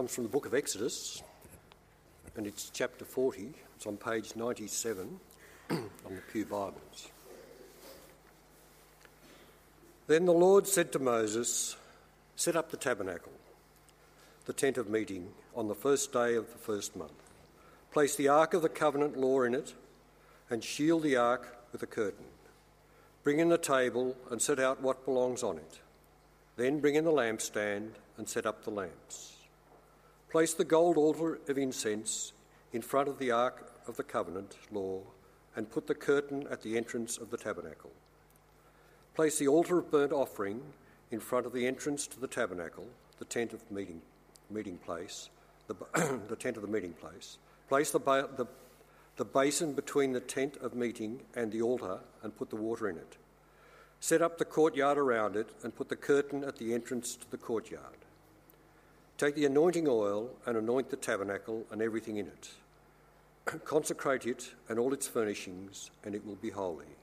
comes from the book of Exodus, and it's chapter 40. It's on page 97 on the Pew Bibles. Then the Lord said to Moses, Set up the tabernacle, the tent of meeting, on the first day of the first month. Place the ark of the covenant law in it, and shield the ark with a curtain. Bring in the table and set out what belongs on it. Then bring in the lampstand and set up the lamps. Place the gold altar of incense in front of the ark of the covenant law and put the curtain at the entrance of the tabernacle. Place the altar of burnt offering in front of the entrance to the tabernacle, the tent of meeting, meeting place, the, the tent of the meeting place. Place the, the, the basin between the tent of meeting and the altar and put the water in it. Set up the courtyard around it and put the curtain at the entrance to the courtyard. Take the anointing oil and anoint the tabernacle and everything in it. Consecrate it and all its furnishings, and it will be holy.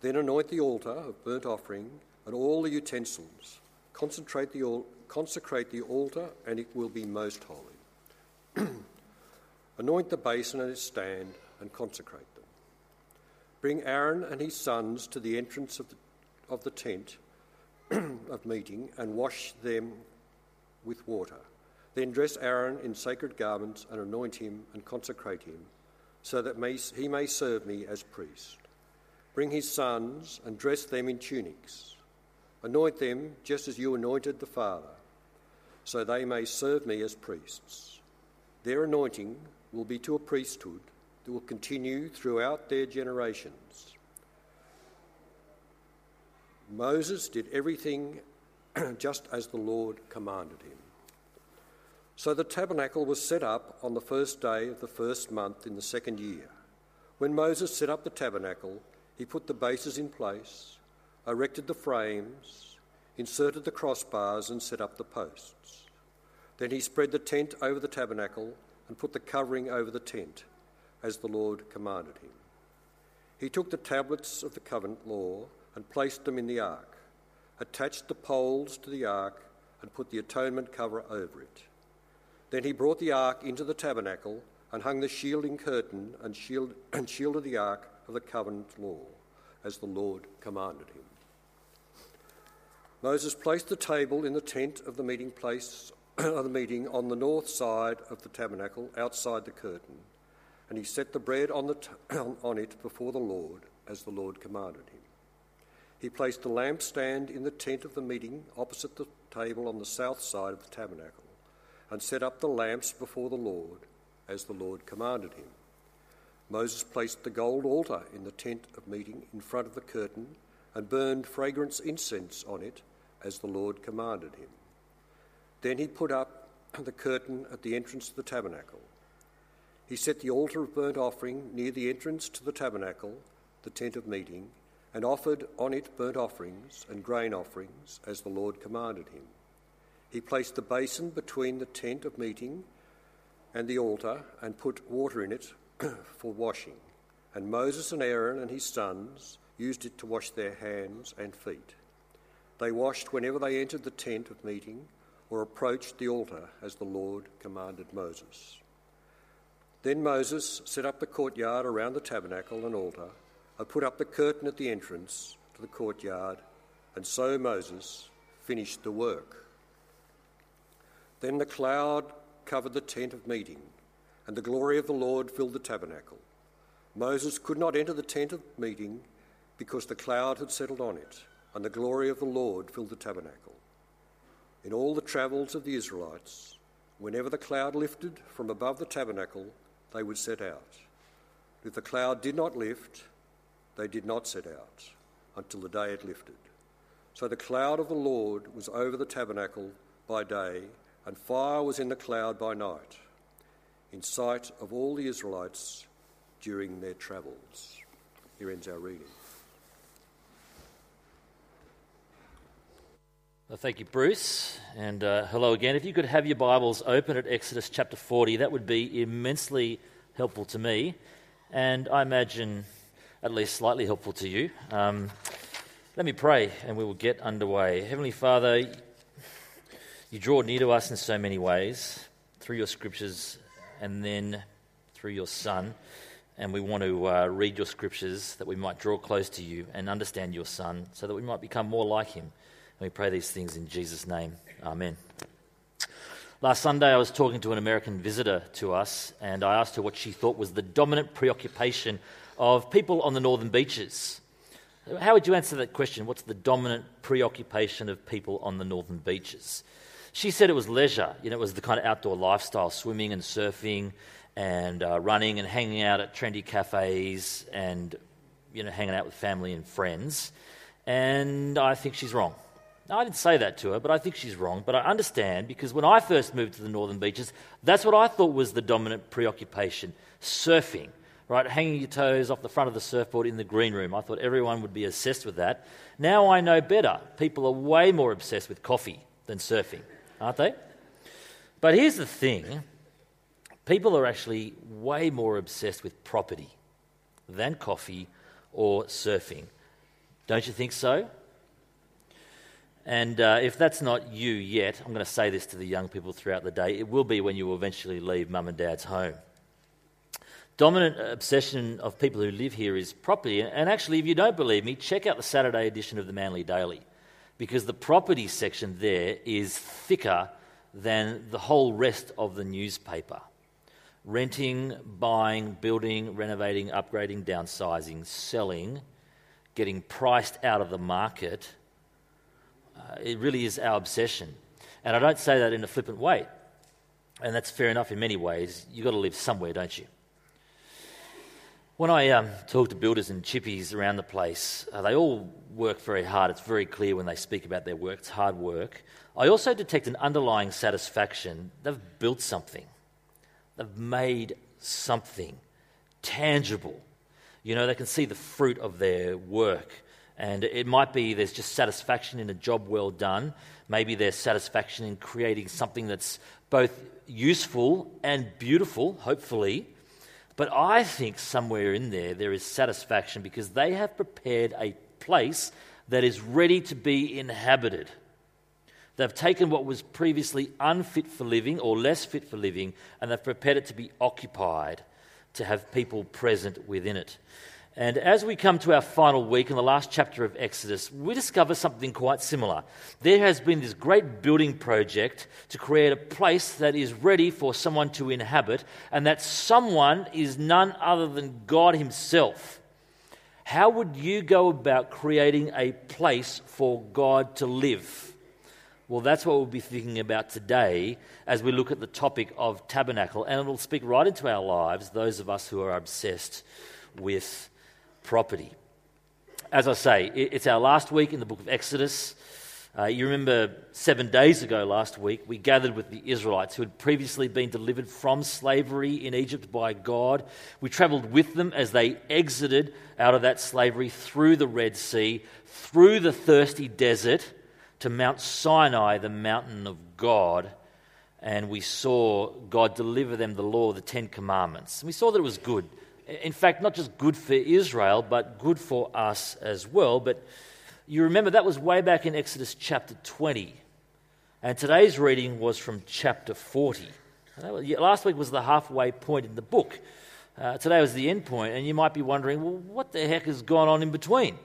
Then anoint the altar of burnt offering and all the utensils. Concentrate the, consecrate the altar, and it will be most holy. anoint the basin and its stand, and consecrate them. Bring Aaron and his sons to the entrance of the, of the tent of meeting and wash them with water. Then dress Aaron in sacred garments and anoint him and consecrate him, so that may, he may serve me as priest. Bring his sons and dress them in tunics. Anoint them just as you anointed the Father, so they may serve me as priests. Their anointing will be to a priesthood that will continue throughout their generations. Moses did everything just as the Lord commanded him. So the tabernacle was set up on the first day of the first month in the second year. When Moses set up the tabernacle, he put the bases in place, erected the frames, inserted the crossbars, and set up the posts. Then he spread the tent over the tabernacle and put the covering over the tent, as the Lord commanded him. He took the tablets of the covenant law and placed them in the ark, attached the poles to the ark, and put the atonement cover over it. Then he brought the ark into the tabernacle and hung the shielding curtain and, shield, and shielded the ark of the covenant law, as the Lord commanded him. Moses placed the table in the tent of the meeting place of the meeting on the north side of the tabernacle, outside the curtain, and he set the bread on, the t- on it before the Lord, as the Lord commanded him. He placed the lampstand in the tent of the meeting opposite the table on the south side of the tabernacle and set up the lamps before the Lord, as the Lord commanded him. Moses placed the gold altar in the tent of meeting in front of the curtain and burned fragrance incense on it, as the Lord commanded him. Then he put up the curtain at the entrance to the tabernacle. He set the altar of burnt offering near the entrance to the tabernacle, the tent of meeting, and offered on it burnt offerings and grain offerings, as the Lord commanded him. He placed the basin between the tent of meeting and the altar and put water in it for washing. And Moses and Aaron and his sons used it to wash their hands and feet. They washed whenever they entered the tent of meeting or approached the altar as the Lord commanded Moses. Then Moses set up the courtyard around the tabernacle and altar and put up the curtain at the entrance to the courtyard, and so Moses finished the work. Then the cloud covered the tent of meeting, and the glory of the Lord filled the tabernacle. Moses could not enter the tent of meeting because the cloud had settled on it, and the glory of the Lord filled the tabernacle. In all the travels of the Israelites, whenever the cloud lifted from above the tabernacle, they would set out. If the cloud did not lift, they did not set out until the day it lifted. So the cloud of the Lord was over the tabernacle by day and fire was in the cloud by night, in sight of all the Israelites during their travels. Here ends our reading. Well, thank you, Bruce, and uh, hello again. If you could have your Bibles open at Exodus chapter 40, that would be immensely helpful to me, and I imagine at least slightly helpful to you. Um, let me pray, and we will get underway. Heavenly Father, you draw near to us in so many ways. through your scriptures and then through your Son. And we want to uh, read your scriptures that we might draw close to you and understand your Son so that we might become more like him. And we pray these things in Jesus' name. Amen. Last Sunday, I was talking to an American visitor to us, and I asked her what she thought was the dominant preoccupation of people on the northern beaches. How would you answer that question? What's the dominant preoccupation of people on the northern beaches? She said it was leisure. You know, it was the kind of outdoor lifestyle, swimming and surfing and uh, running and hanging out at trendy cafes and, you know, hanging out with family and friends. And I think she's wrong. Now, I didn't say that to her, but I think she's wrong. But I understand because when I first moved to the northern beaches, that's what I thought was the dominant preoccupation surfing right? Hanging your toes off the front of the surfboard in the green room. I thought everyone would be obsessed with that. Now I know better. People are way more obsessed with coffee than surfing, aren't they? But here's the thing people are actually way more obsessed with property than coffee or surfing. Don't you think so? And uh, if that's not you yet, I'm going to say this to the young people throughout the day. It will be when you eventually leave mum and dad's home dominant obsession of people who live here is property. And actually, if you don't believe me, check out the Saturday edition of the Manly Daily, because the property section there is thicker than the whole rest of the newspaper. Renting, buying, building, renovating, upgrading, downsizing, selling, getting priced out of the market. Uh, it really is our obsession. And I don't say that in a flippant way. And that's fair enough in many ways. You've got to live somewhere, don't you? When I um, talk to builders and chippies around the place, uh, they all work very hard. It's very clear when they speak about their work, it's hard work. I also detect an underlying satisfaction. They've built something, they've made something tangible. You know, they can see the fruit of their work. And it might be there's just satisfaction in a job well done. Maybe there's satisfaction in creating something that's both useful and beautiful, hopefully. But I think somewhere in there there is satisfaction because they have prepared a place that is ready to be inhabited. They've taken what was previously unfit for living or less fit for living and they've prepared it to be occupied, to have people present within it. And as we come to our final week in the last chapter of Exodus, we discover something quite similar. There has been this great building project to create a place that is ready for someone to inhabit, and that someone is none other than God Himself. How would you go about creating a place for God to live? Well, that's what we'll be thinking about today as we look at the topic of tabernacle, and it'll speak right into our lives, those of us who are obsessed with property. As I say, it's our last week in the book of Exodus. Uh, you remember seven days ago last week, we gathered with the Israelites who had previously been delivered from slavery in Egypt by God. We traveled with them as they exited out of that slavery through the Red Sea, through the thirsty desert to Mount Sinai, the mountain of God. And we saw God deliver them the law, the Ten Commandments. And we saw that it was good in fact, not just good for Israel, but good for us as well. But you remember that was way back in Exodus chapter 20. And today's reading was from chapter 40. Last week was the halfway point in the book. Uh, today was the end point, and you might be wondering, well, what the heck has gone on in between?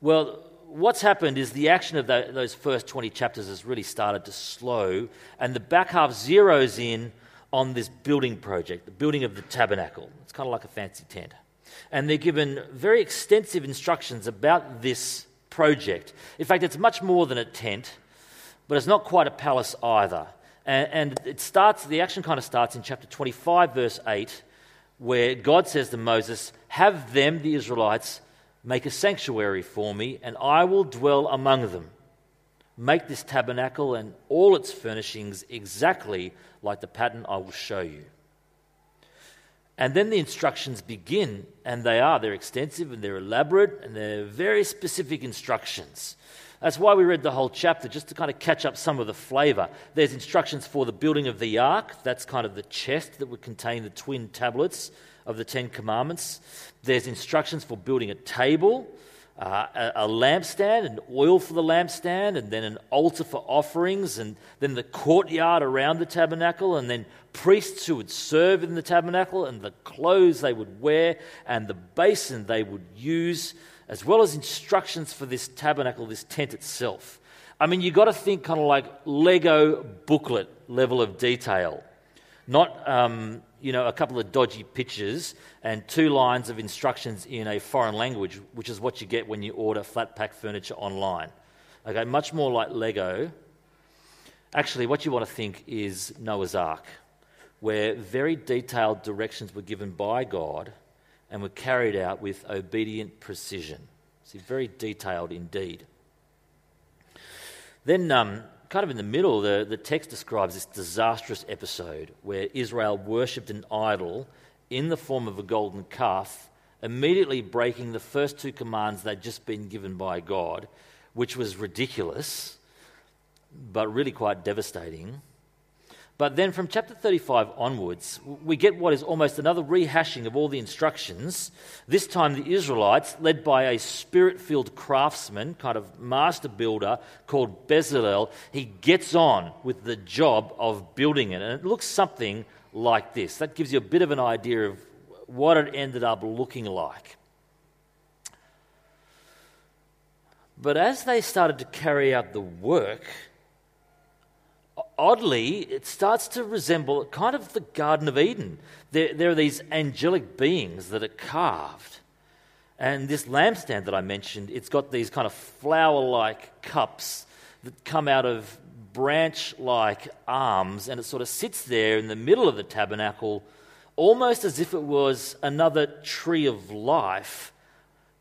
Well, what's happened is the action of the, those first 20 chapters has really started to slow, and the back half zeroes in on this building project, the building of the tabernacle. It's kind of like a fancy tent. And they're given very extensive instructions about this project. In fact, it's much more than a tent, but it's not quite a palace either. And, it starts, the action kind of starts in chapter 25, verse 8, where God says to Moses, Have them, the Israelites, make a sanctuary for me, and I will dwell among them. Make this tabernacle and all its furnishings exactly like the pattern I will show you. And then the instructions begin, and they are. They're extensive and they're elaborate, and they're very specific instructions. That's why we read the whole chapter, just to kind of catch up some of the flavour. There's instructions for the building of the ark, that's kind of the chest that would contain the twin tablets of the Ten Commandments. There's instructions for building a table, uh, a, lampstand, and oil for the lampstand, and then an altar for offerings, and then the courtyard around the tabernacle, and then priests who would serve in the tabernacle, and the clothes they would wear, and the basin they would use, as well as instructions for this tabernacle, this tent itself. I mean, you've got to think kind of like Lego booklet level of detail, not um, you know, a couple of dodgy pictures and two lines of instructions in a foreign language, which is what you get when you order flat pack furniture online. Okay, much more like Lego. Actually, what you want to think is Noah's Ark, where very detailed directions were given by God and were carried out with obedient precision. See, very detailed indeed. Then um, kind of in the middle, the, the text describes this disastrous episode where Israel worshipped an idol in the form of a golden calf, immediately breaking the first two commands they'd just been given by God, which was ridiculous, but really quite devastating. But then from chapter 35 onwards, we get what is almost another rehashing of all the instructions. This time, the Israelites, led by a spirit filled craftsman, kind of master builder called Bezalel, he gets on with the job of building it. And it looks something like this. That gives you a bit of an idea of what it ended up looking like. But as they started to carry out the work, oddly, it starts to resemble kind of the Garden of Eden. There, there are these angelic beings that are carved. And this lampstand that I mentioned, it's got these kind of flower like cups that come out of branch like arms, and it sort of sits there in the middle of the tabernacle, almost as if it was another tree of life,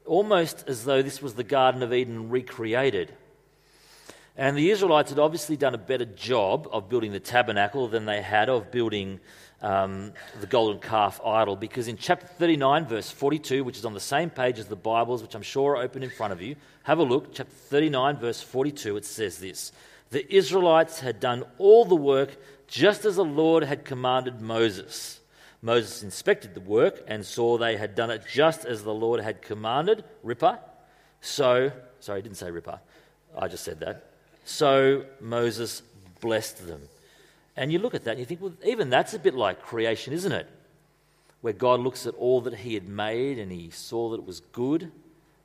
almost as though this was the Garden of Eden recreated. And the Israelites had obviously done a better job of building the tabernacle than they had of building um, the golden calf idol, because in chapter 39, verse 42, which is on the same page as the Bibles, which I'm sure are open in front of you, have a look. Chapter 39, verse 42, it says this The Israelites had done all the work just as the Lord had commanded Moses. Moses inspected the work and saw they had done it just as the Lord had commanded. Ripper. So, sorry, I didn't say Ripper. I just said that. So Moses blessed them. And you look at that and you think, well, even that's a bit like creation, isn't it? Where God looks at all that He had made and He saw that it was good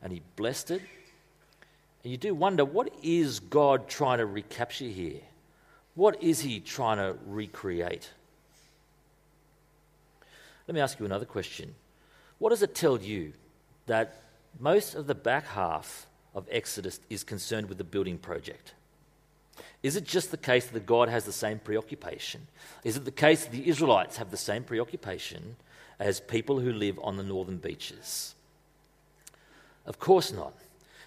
and He blessed it. And you do wonder, what is God trying to recapture here? What is He trying to recreate? Let me ask you another question. What does it tell you that most of the back half of Exodus is concerned with the building project? Is it just the case that God has the same preoccupation? Is it the case that the Israelites have the same preoccupation as people who live on the northern beaches? Of course not.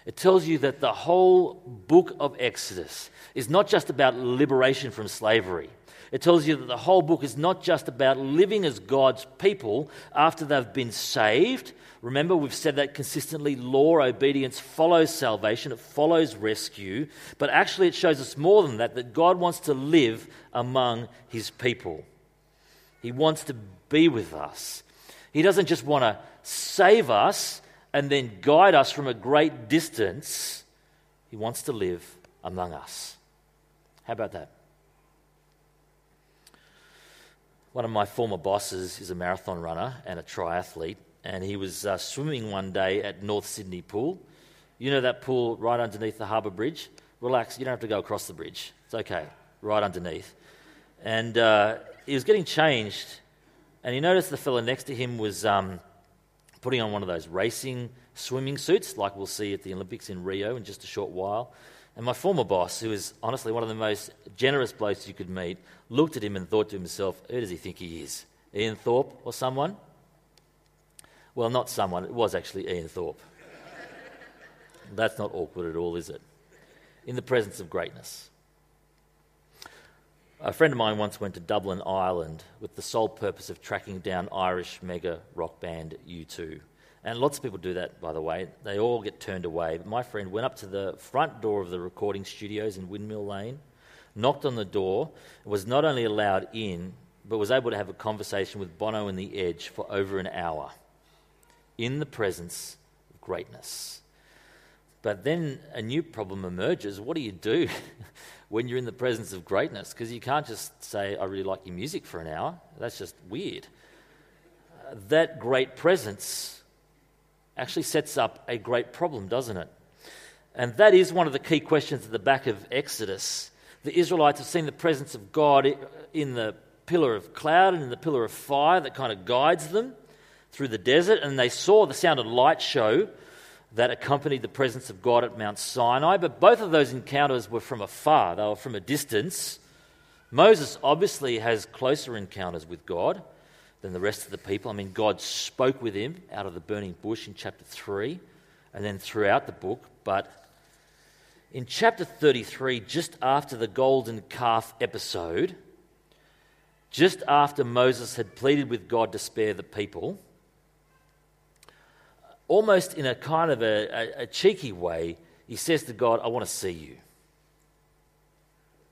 It tells you that the whole book of Exodus is not just about liberation from slavery. It tells you that the whole book is not just about living as God's people after they've been saved. Remember, we've said that consistently law obedience follows salvation, it follows rescue. But actually, it shows us more than that that God wants to live among his people. He wants to be with us. He doesn't just want to save us and then guide us from a great distance, He wants to live among us. How about that? One of my former bosses is a marathon runner and a triathlete, and he was uh, swimming one day at North Sydney Pool. You know that pool right underneath the harbour bridge? Relax, you don't have to go across the bridge. It's okay, right underneath. And uh, he was getting changed, and he noticed the fellow next to him was um, putting on one of those racing swimming suits, like we'll see at the Olympics in Rio in just a short while. And my former boss, who is honestly one of the most generous blokes you could meet, looked at him and thought to himself, who does he think he is? Ian Thorpe or someone? Well, not someone, it was actually Ian Thorpe. That's not awkward at all, is it? In the presence of greatness. A friend of mine once went to Dublin, Ireland, with the sole purpose of tracking down Irish mega rock band U2. And lots of people do that, by the way. They all get turned away. But my friend went up to the front door of the recording studios in Windmill Lane, knocked on the door, was not only allowed in, but was able to have a conversation with Bono and The Edge for over an hour in the presence of greatness. But then a new problem emerges. What do you do when you're in the presence of greatness? Because you can't just say, I really like your music for an hour. That's just weird. Uh, that great presence actually sets up a great problem, doesn't it? And that is one of the key questions at the back of Exodus. The Israelites have seen the presence of God in the pillar of cloud and in the pillar of fire that kind of guides them through the desert, and they saw the sound of light show that accompanied the presence of God at Mount Sinai. But both of those encounters were from afar, they were from a distance. Moses obviously has closer encounters with God than the rest of the people. I mean, God spoke with him out of the burning bush in chapter 3 and then throughout the book. But in chapter 33, just after the golden calf episode, just after Moses had pleaded with God to spare the people, almost in a kind of a, a, a cheeky way, he says to God, I want to see you.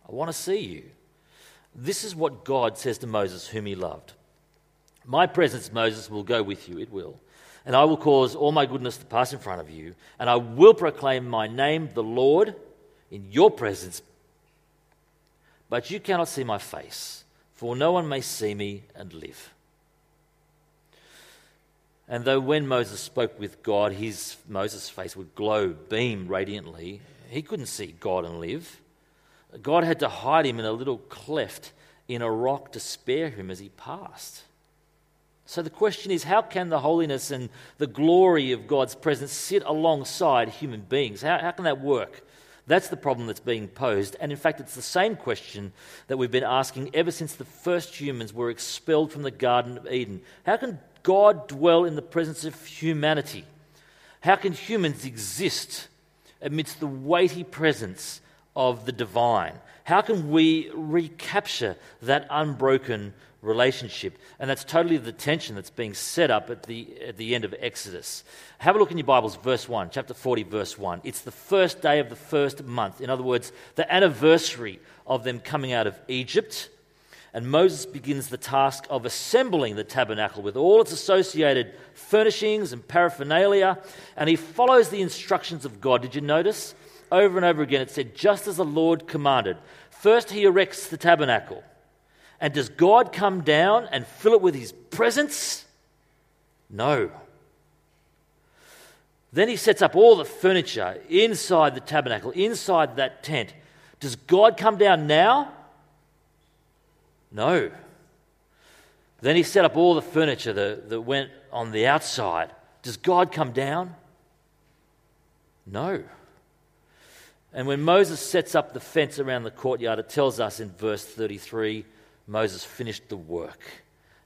I want to see you. This is what God says to Moses, whom he loved. My presence, Moses, will go with you, it will. And I will cause all my goodness to pass in front of you, and I will proclaim my name, the Lord, in your presence. But you cannot see my face, for no one may see me and live. And though when Moses spoke with God, his Moses' face would glow, beam radiantly, he couldn't see God and live. God had to hide him in a little cleft in a rock to spare him as he passed. So the question is how can the holiness and the glory of God's presence sit alongside human beings? How, how can that work? That's the problem that's being posed. And in fact, it's the same question that we've been asking ever since the first humans were expelled from the Garden of Eden. How can God dwell in the presence of humanity? How can humans exist amidst the weighty presence of the divine? How can we recapture that unbroken relationship? And that's totally the tension that's being set up at the, at the end of Exodus. Have a look in your Bibles, verse 1, chapter 40, verse 1. It's the first day of the first month. In other words, the anniversary of them coming out of Egypt. And Moses begins the task of assembling the tabernacle with all its associated furnishings and paraphernalia. And he follows the instructions of God. Did you notice? Over and over again, it said, just as the Lord commanded. First, he erects the tabernacle. And does God come down and fill it with his presence? No. Then he sets up all the furniture inside the tabernacle, inside that tent. Does God come down now? No. Then he set up all the furniture that, that went on the outside. Does God come down? No. And when Moses sets up the fence around the courtyard, it tells us in verse 33 Moses finished the work.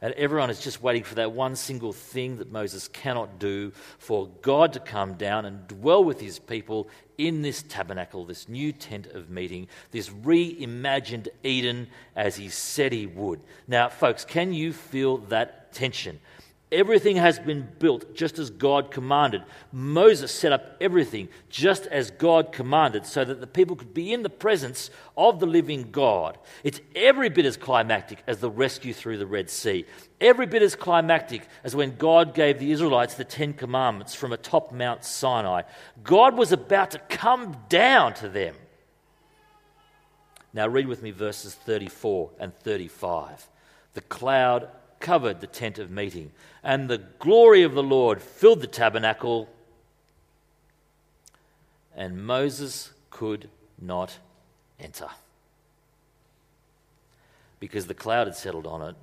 And everyone is just waiting for that one single thing that Moses cannot do for God to come down and dwell with his people in this tabernacle, this new tent of meeting, this reimagined Eden as he said he would. Now, folks, can you feel that tension? Everything has been built just as God commanded. Moses set up everything just as God commanded so that the people could be in the presence of the living God. It's every bit as climactic as the rescue through the Red Sea. Every bit as climactic as when God gave the Israelites the Ten Commandments from atop Mount Sinai. God was about to come down to them. Now, read with me verses 34 and 35. The cloud covered the tent of meeting, and the glory of the Lord filled the tabernacle, and Moses could not enter because the cloud had settled on it,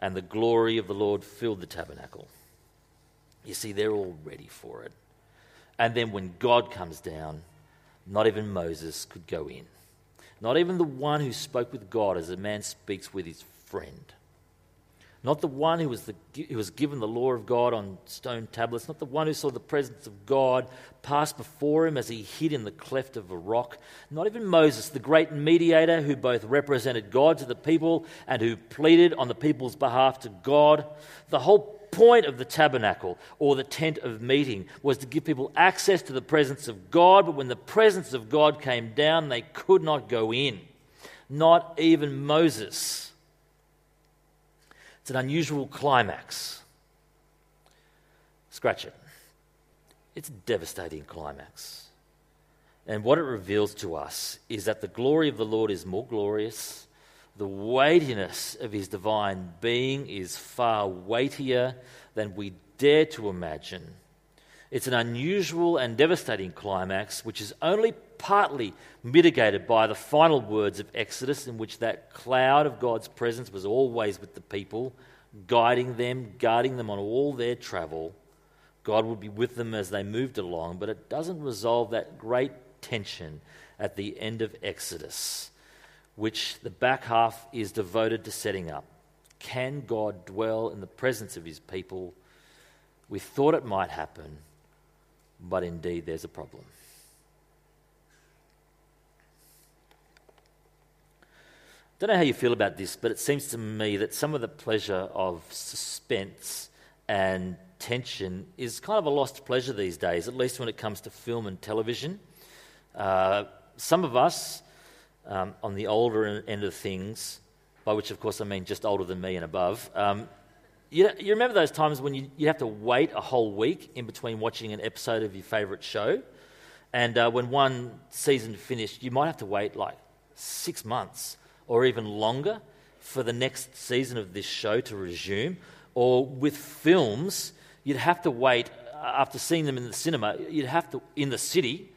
and the glory of the Lord filled the tabernacle. You see, they're all ready for it. And then when God comes down, not even Moses could go in. Not even the one who spoke with God as a man speaks with his friend. Not the one who was, the, who was given the law of God on stone tablets, not the one who saw the presence of God pass before him as he hid in the cleft of a rock, not even Moses, the great mediator who both represented God to the people and who pleaded on the people's behalf to God. The whole point of the tabernacle or the tent of meeting was to give people access to the presence of God, but when the presence of God came down, they could not go in. Not even Moses. It's an unusual climax. Scratch it. It's a devastating climax. And what it reveals to us is that the glory of the Lord is more glorious. The weightiness of his divine being is far weightier than we dare to imagine. It's an unusual and devastating climax, which is only partly mitigated by the final words of Exodus, in which that cloud of God's presence was always with the people, guiding them, guarding them on all their travel. God would be with them as they moved along, but it doesn't resolve that great tension at the end of Exodus, which the back half is devoted to setting up. Can God dwell in the presence of his people? We thought it might happen, but indeed there's a problem. I Don't know how you feel about this, but it seems to me that some of the pleasure of suspense and tension is kind of a lost pleasure these days, at least when it comes to film and television. Uh, some of us, um, on the older end of things, by which, of course, I mean just older than me and above, um, you, you, remember those times when you, you have to wait a whole week in between watching an episode of your favourite show? And uh, when one season finished, you might have to wait like six months or even longer for the next season of this show to resume. Or with films, you'd have to wait uh, after seeing them in the cinema, you'd have to, in the city,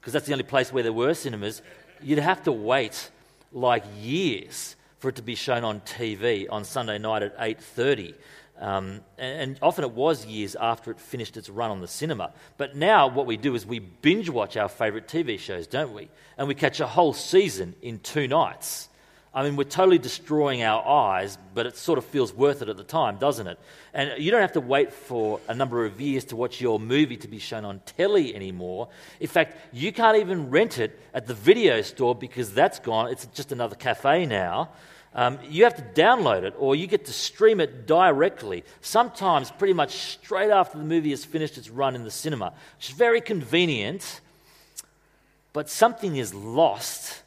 because that's the only place where there were cinemas, you'd have to wait like years for it to be shown on TV on Sunday night at 8:30. Um, and, and, often it was years after it finished its run on the cinema. But now what we do is we binge watch our favourite TV shows, don't we? And we catch a whole season in two nights. I mean, we're totally destroying our eyes, but it sort of feels worth it at the time, doesn't it? And you don't have to wait for a number of years to watch your movie to be shown on telly anymore. In fact, you can't even rent it at the video store because that's gone. It's just another cafe now. Um, you have to download it or you get to stream it directly, sometimes pretty much straight after the movie has finished its run in the cinema, which is very convenient, but something is lost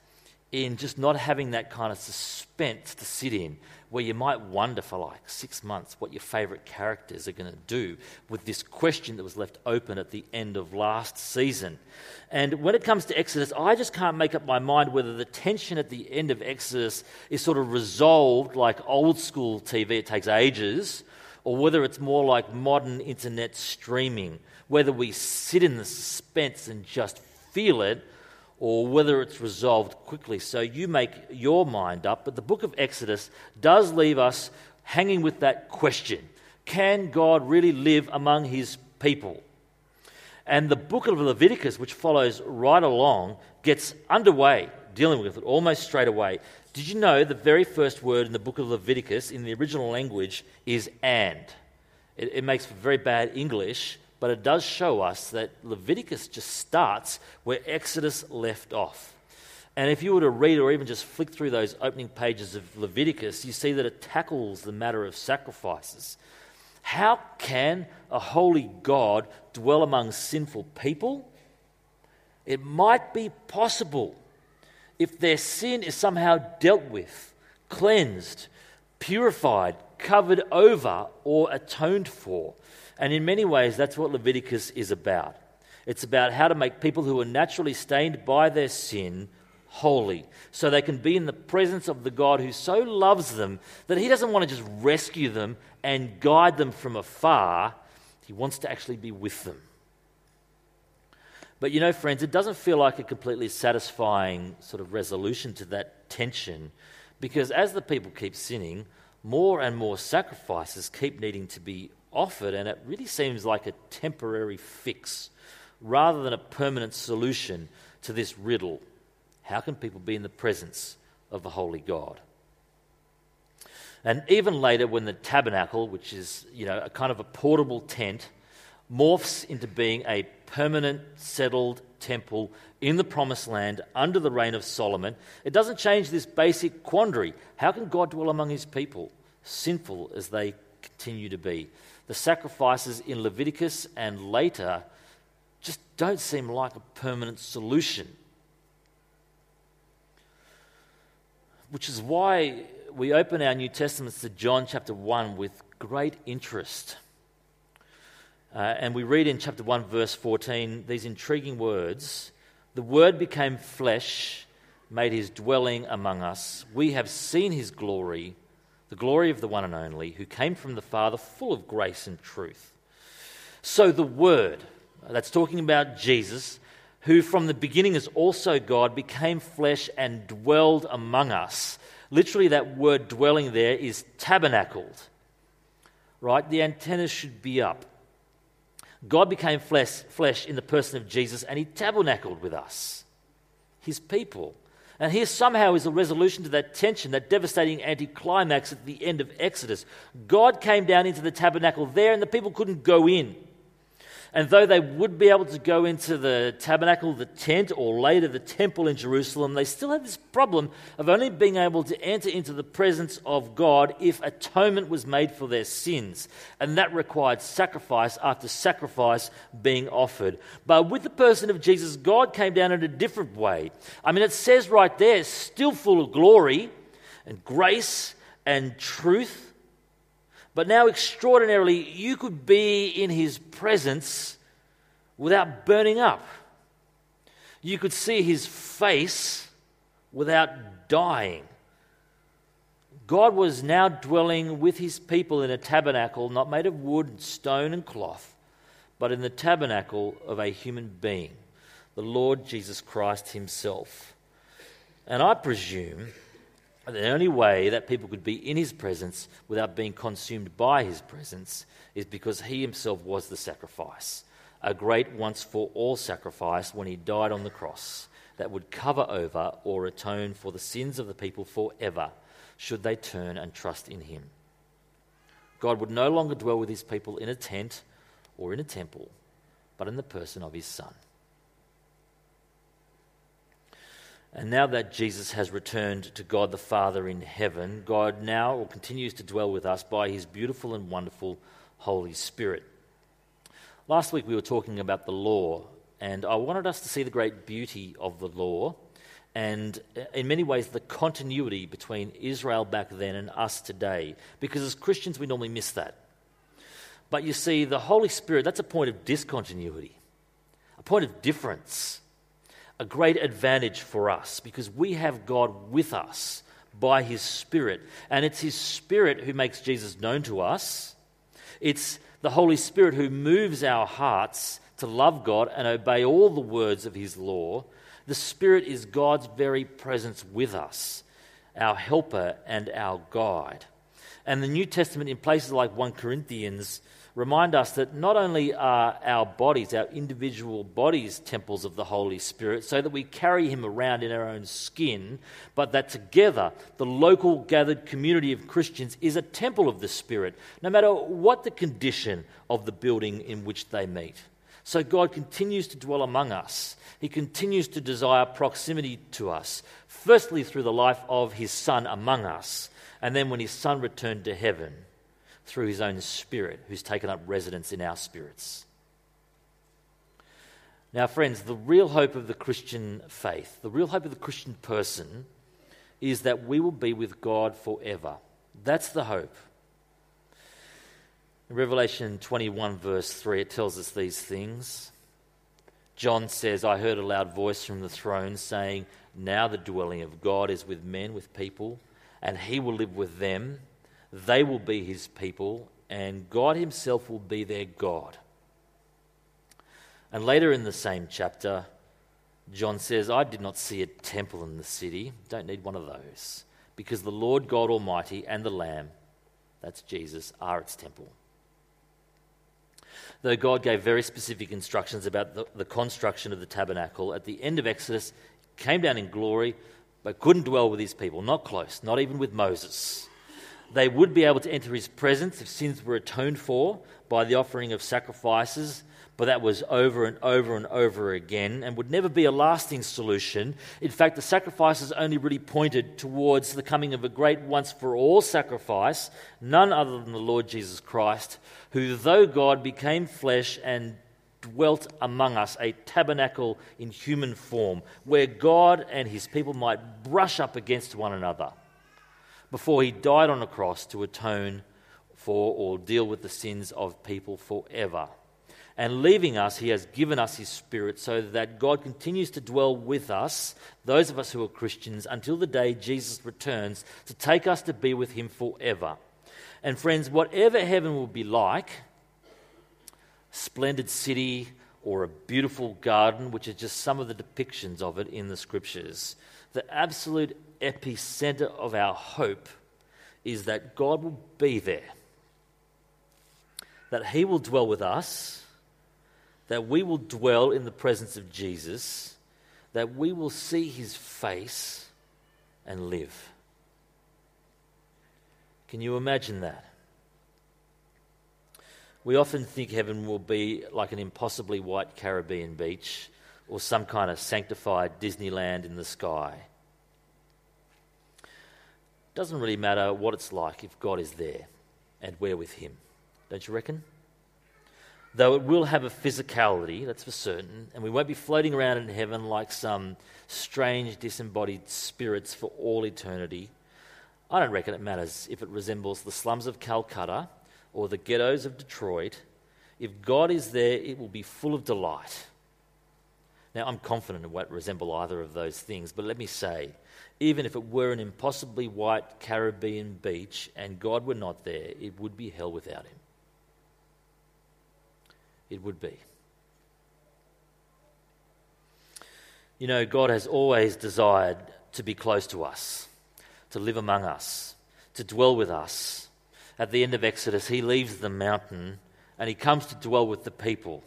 in just not having that kind of suspense to sit in, where you might wonder for like six months what your favourite characters are going to do with this question that was left open at the end of last season. And when it comes to Exodus, I just can't make up my mind whether the tension at the end of Exodus is sort of resolved like old school TV, it takes ages, or whether it's more like modern internet streaming, whether we sit in the suspense and just feel it or whether it's resolved quickly. So you make your mind up. But the book of Exodus does leave us hanging with that question Can God really live among his people? And the book of Leviticus, which follows right along, gets underway dealing with it almost straight away. Did you know the very first word in the book of Leviticus in the original language is and? It, it makes for very bad English, but it does show us that Leviticus just starts where Exodus left off. And if you were to read or even just flick through those opening pages of Leviticus, you see that it tackles the matter of sacrifices. How can a holy God dwell among sinful people? It might be possible if their sin is somehow dealt with, cleansed, purified, covered over, or atoned for. And in many ways, that's what Leviticus is about. It's about how to make people who are naturally stained by their sin holy, so they can be in the presence of the God who so loves them that He doesn't want to just rescue them and guide them from afar, He wants to actually be with them. But you know, friends, it doesn't feel like a completely satisfying sort of resolution to that tension because as the people keep sinning, more and more sacrifices keep needing to be offered, and it really seems like a temporary fix rather than a permanent solution to this riddle. How can people be in the presence of the holy God? And even later, when the tabernacle, which is you know a kind of a portable tent, morphs into being a permanent, settled temple in the promised land under the reign of Solomon, it doesn't change this basic quandary. How can God dwell among his people, sinful as they continue to be? The sacrifices in Leviticus and later just don't seem like a permanent solution. Which is why we open our New Testaments to John chapter 1 with great interest. Uh, and we read in chapter 1, verse 14, these intriguing words The Word became flesh, made his dwelling among us. We have seen his glory, the glory of the one and only, who came from the Father, full of grace and truth. So the Word, that's talking about Jesus, who from the beginning is also God, became flesh and dwelled among us. Literally, that word dwelling there is tabernacled. Right? The antennas should be up. God became flesh, flesh in the person of Jesus, and he tabernacled with us, his people. And here somehow is a resolution to that tension, that devastating anticlimax at the end of Exodus. God came down into the tabernacle there, and the people couldn't go in. And though they would be able to go into the tabernacle, the tent, or later the temple in Jerusalem, they still had this problem of only being able to enter into the presence of God if atonement was made for their sins. And that required sacrifice after sacrifice being offered. But with the person of Jesus, God came down in a different way. I mean, it says right there, still full of glory and grace and truth but now, extraordinarily, you could be in his presence without burning up. You could see his face without dying. God was now dwelling with his people in a tabernacle not made of wood, and stone, and cloth, but in the tabernacle of a human being, the Lord Jesus Christ himself. And I presume the only way that people could be in his presence without being consumed by his presence is because he himself was the sacrifice, a great once for all sacrifice when he died on the cross that would cover over or atone for the sins of the people forever should they turn and trust in him. God would no longer dwell with his people in a tent or in a temple, but in the person of his Son. And now that Jesus has returned to God the Father in heaven, God now or continues to dwell with us by his beautiful and wonderful Holy Spirit. Last week we were talking about the law, and I wanted us to see the great beauty of the law and, uh, in many ways, the continuity between Israel back then and us today. Because as Christians, we normally miss that. But you see, the Holy Spirit, that's a point of discontinuity, a point of difference a great advantage for us because we have God with us by His Spirit. And it's His Spirit who makes Jesus known to us. It's the Holy Spirit who moves our hearts to love God and obey all the words of His law. The Spirit is God's very presence with us, our helper and our guide. And the New Testament, in places like 1 Corinthians, remind us that not only are our bodies, our individual bodies, temples of the Holy Spirit, so that we carry Him around in our own skin, but that together the local gathered community of Christians is a temple of the Spirit, no matter what the condition of the building in which they meet. So God continues to dwell among us. He continues to desire proximity to us, firstly through the life of His Son among us, and then when His Son returned to heaven through his own Spirit, who's taken up residence in our spirits. Now, friends, the real hope of the Christian faith, the real hope of the Christian person, is that we will be with God forever. That's the hope. In Revelation 21, verse 3, it tells us these things. John says, I heard a loud voice from the throne saying, Now the dwelling of God is with men, with people, and he will live with them they will be his people, and God himself will be their God. And later in the same chapter, John says, I did not see a temple in the city. Don't need one of those. Because the Lord God Almighty and the Lamb, that's Jesus, are its temple. Though God gave very specific instructions about the, the construction of the tabernacle, at the end of Exodus, came down in glory, but couldn't dwell with his people. Not close, not even with Moses. They would be able to enter his presence if sins were atoned for by the offering of sacrifices, but that was over and over and over again and would never be a lasting solution. In fact, the sacrifices only really pointed towards the coming of a great once for all sacrifice, none other than the Lord Jesus Christ, who, though God, became flesh and dwelt among us, a tabernacle in human form, where God and his people might brush up against one another before he died on a cross to atone for or deal with the sins of people forever. And leaving us, He has given us His Spirit so that God continues to dwell with us, those of us who are Christians, until the day Jesus returns to take us to be with Him forever. And friends, whatever heaven will be like, splendid city or a beautiful garden, which are just some of the depictions of it in the scriptures, the absolute epicenter of our hope is that God will be there, that He will dwell with us, that we will dwell in the presence of Jesus, that we will see His face and live. Can you imagine that? We often think heaven will be like an impossibly white Caribbean beach or some kind of sanctified Disneyland in the sky. Doesn't really matter what it's like if God is there and we're with Him, don't you reckon? Though it will have a physicality, that's for certain, and we won't be floating around in heaven like some strange disembodied spirits for all eternity. I don't reckon it matters if it resembles the slums of Calcutta or the ghettos of Detroit. If God is there, it will be full of delight. Now, I'm confident it won't resemble either of those things, but let me say, even if it were an impossibly white Caribbean beach and God were not there, it would be hell without Him. It would be. You know, God has always desired to be close to us to live among us, to dwell with us. At the end of Exodus, he leaves the mountain and he comes to dwell with the people.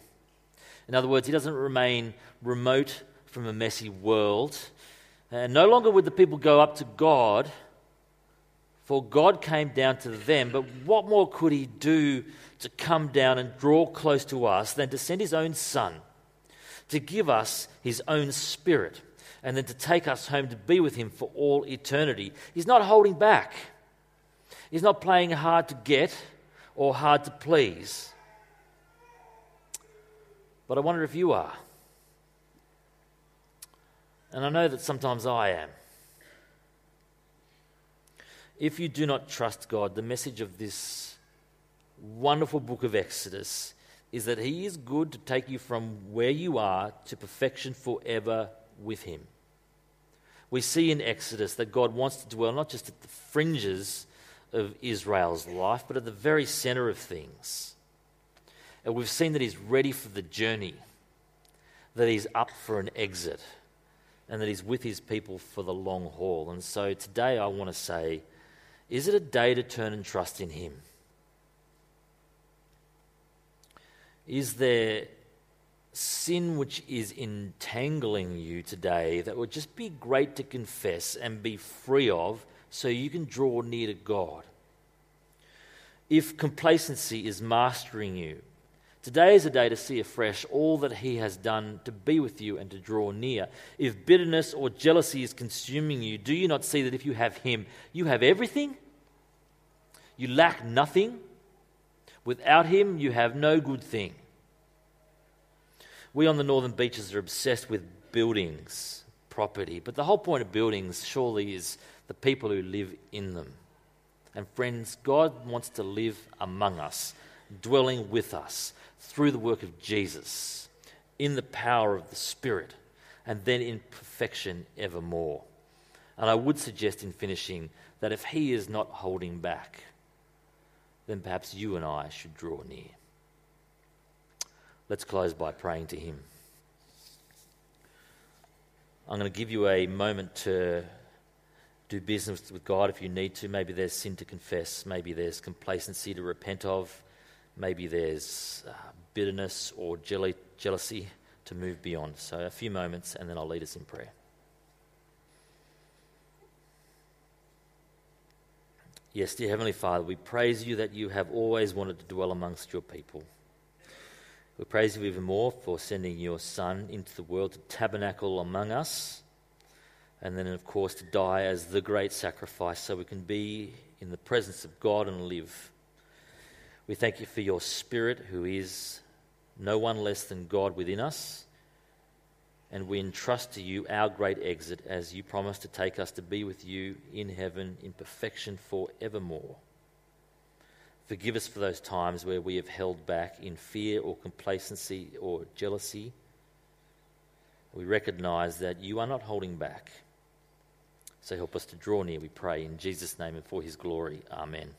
In other words, he doesn't remain remote from a messy world. And no longer would the people go up to God, for God came down to them. But what more could he do to come down and draw close to us than to send his own son, to give us his own spirit? and then to take us home to be with Him for all eternity. He's not holding back, He's not playing hard to get or hard to please. But I wonder if you are. And I know that sometimes I am. If you do not trust God, the message of this wonderful book of Exodus is that He is good to take you from where you are to perfection forever with Him we see in Exodus that God wants to dwell not just at the fringes of Israel's life, but at the very center of things. And we've seen that He's ready for the journey, that He's up for an exit, and that He's with His people for the long haul. And so today I want to say, is it a day to turn and trust in Him? Is there sin which is entangling you today that would just be great to confess and be free of so you can draw near to God. If complacency is mastering you, today is a day to see afresh all that He has done to be with you and to draw near. If bitterness or jealousy is consuming you, do you not see that if you have Him, you have everything? You lack nothing. Without Him, you have no good thing. We on the northern beaches are obsessed with buildings, property, but the whole point of buildings surely is the people who live in them. And friends, God wants to live among us, dwelling with us through the work of Jesus, in the power of the Spirit, and then in perfection evermore. And I would suggest in finishing that if He is not holding back, then perhaps you and I should draw near. Let's close by praying to Him. I'm going to give you a moment to do business with God if you need to. Maybe there's sin to confess, maybe there's complacency to repent of, maybe there's uh, bitterness or jealousy to move beyond. So, a few moments, and then I'll lead us in prayer. Yes, dear Heavenly Father, we praise you that you have always wanted to dwell amongst your people. We praise you even more for sending your Son into the world to tabernacle among us, and then, of course, to die as the great sacrifice so we can be in the presence of God and live. We thank you for your Spirit, who is no one less than God within us. And we entrust to you our great exit as you promise to take us to be with you in heaven in perfection forevermore. Forgive us for those times where we have held back in fear or complacency or jealousy. We recognize that you are not holding back. So help us to draw near, we pray, in Jesus' name and for his glory. Amen.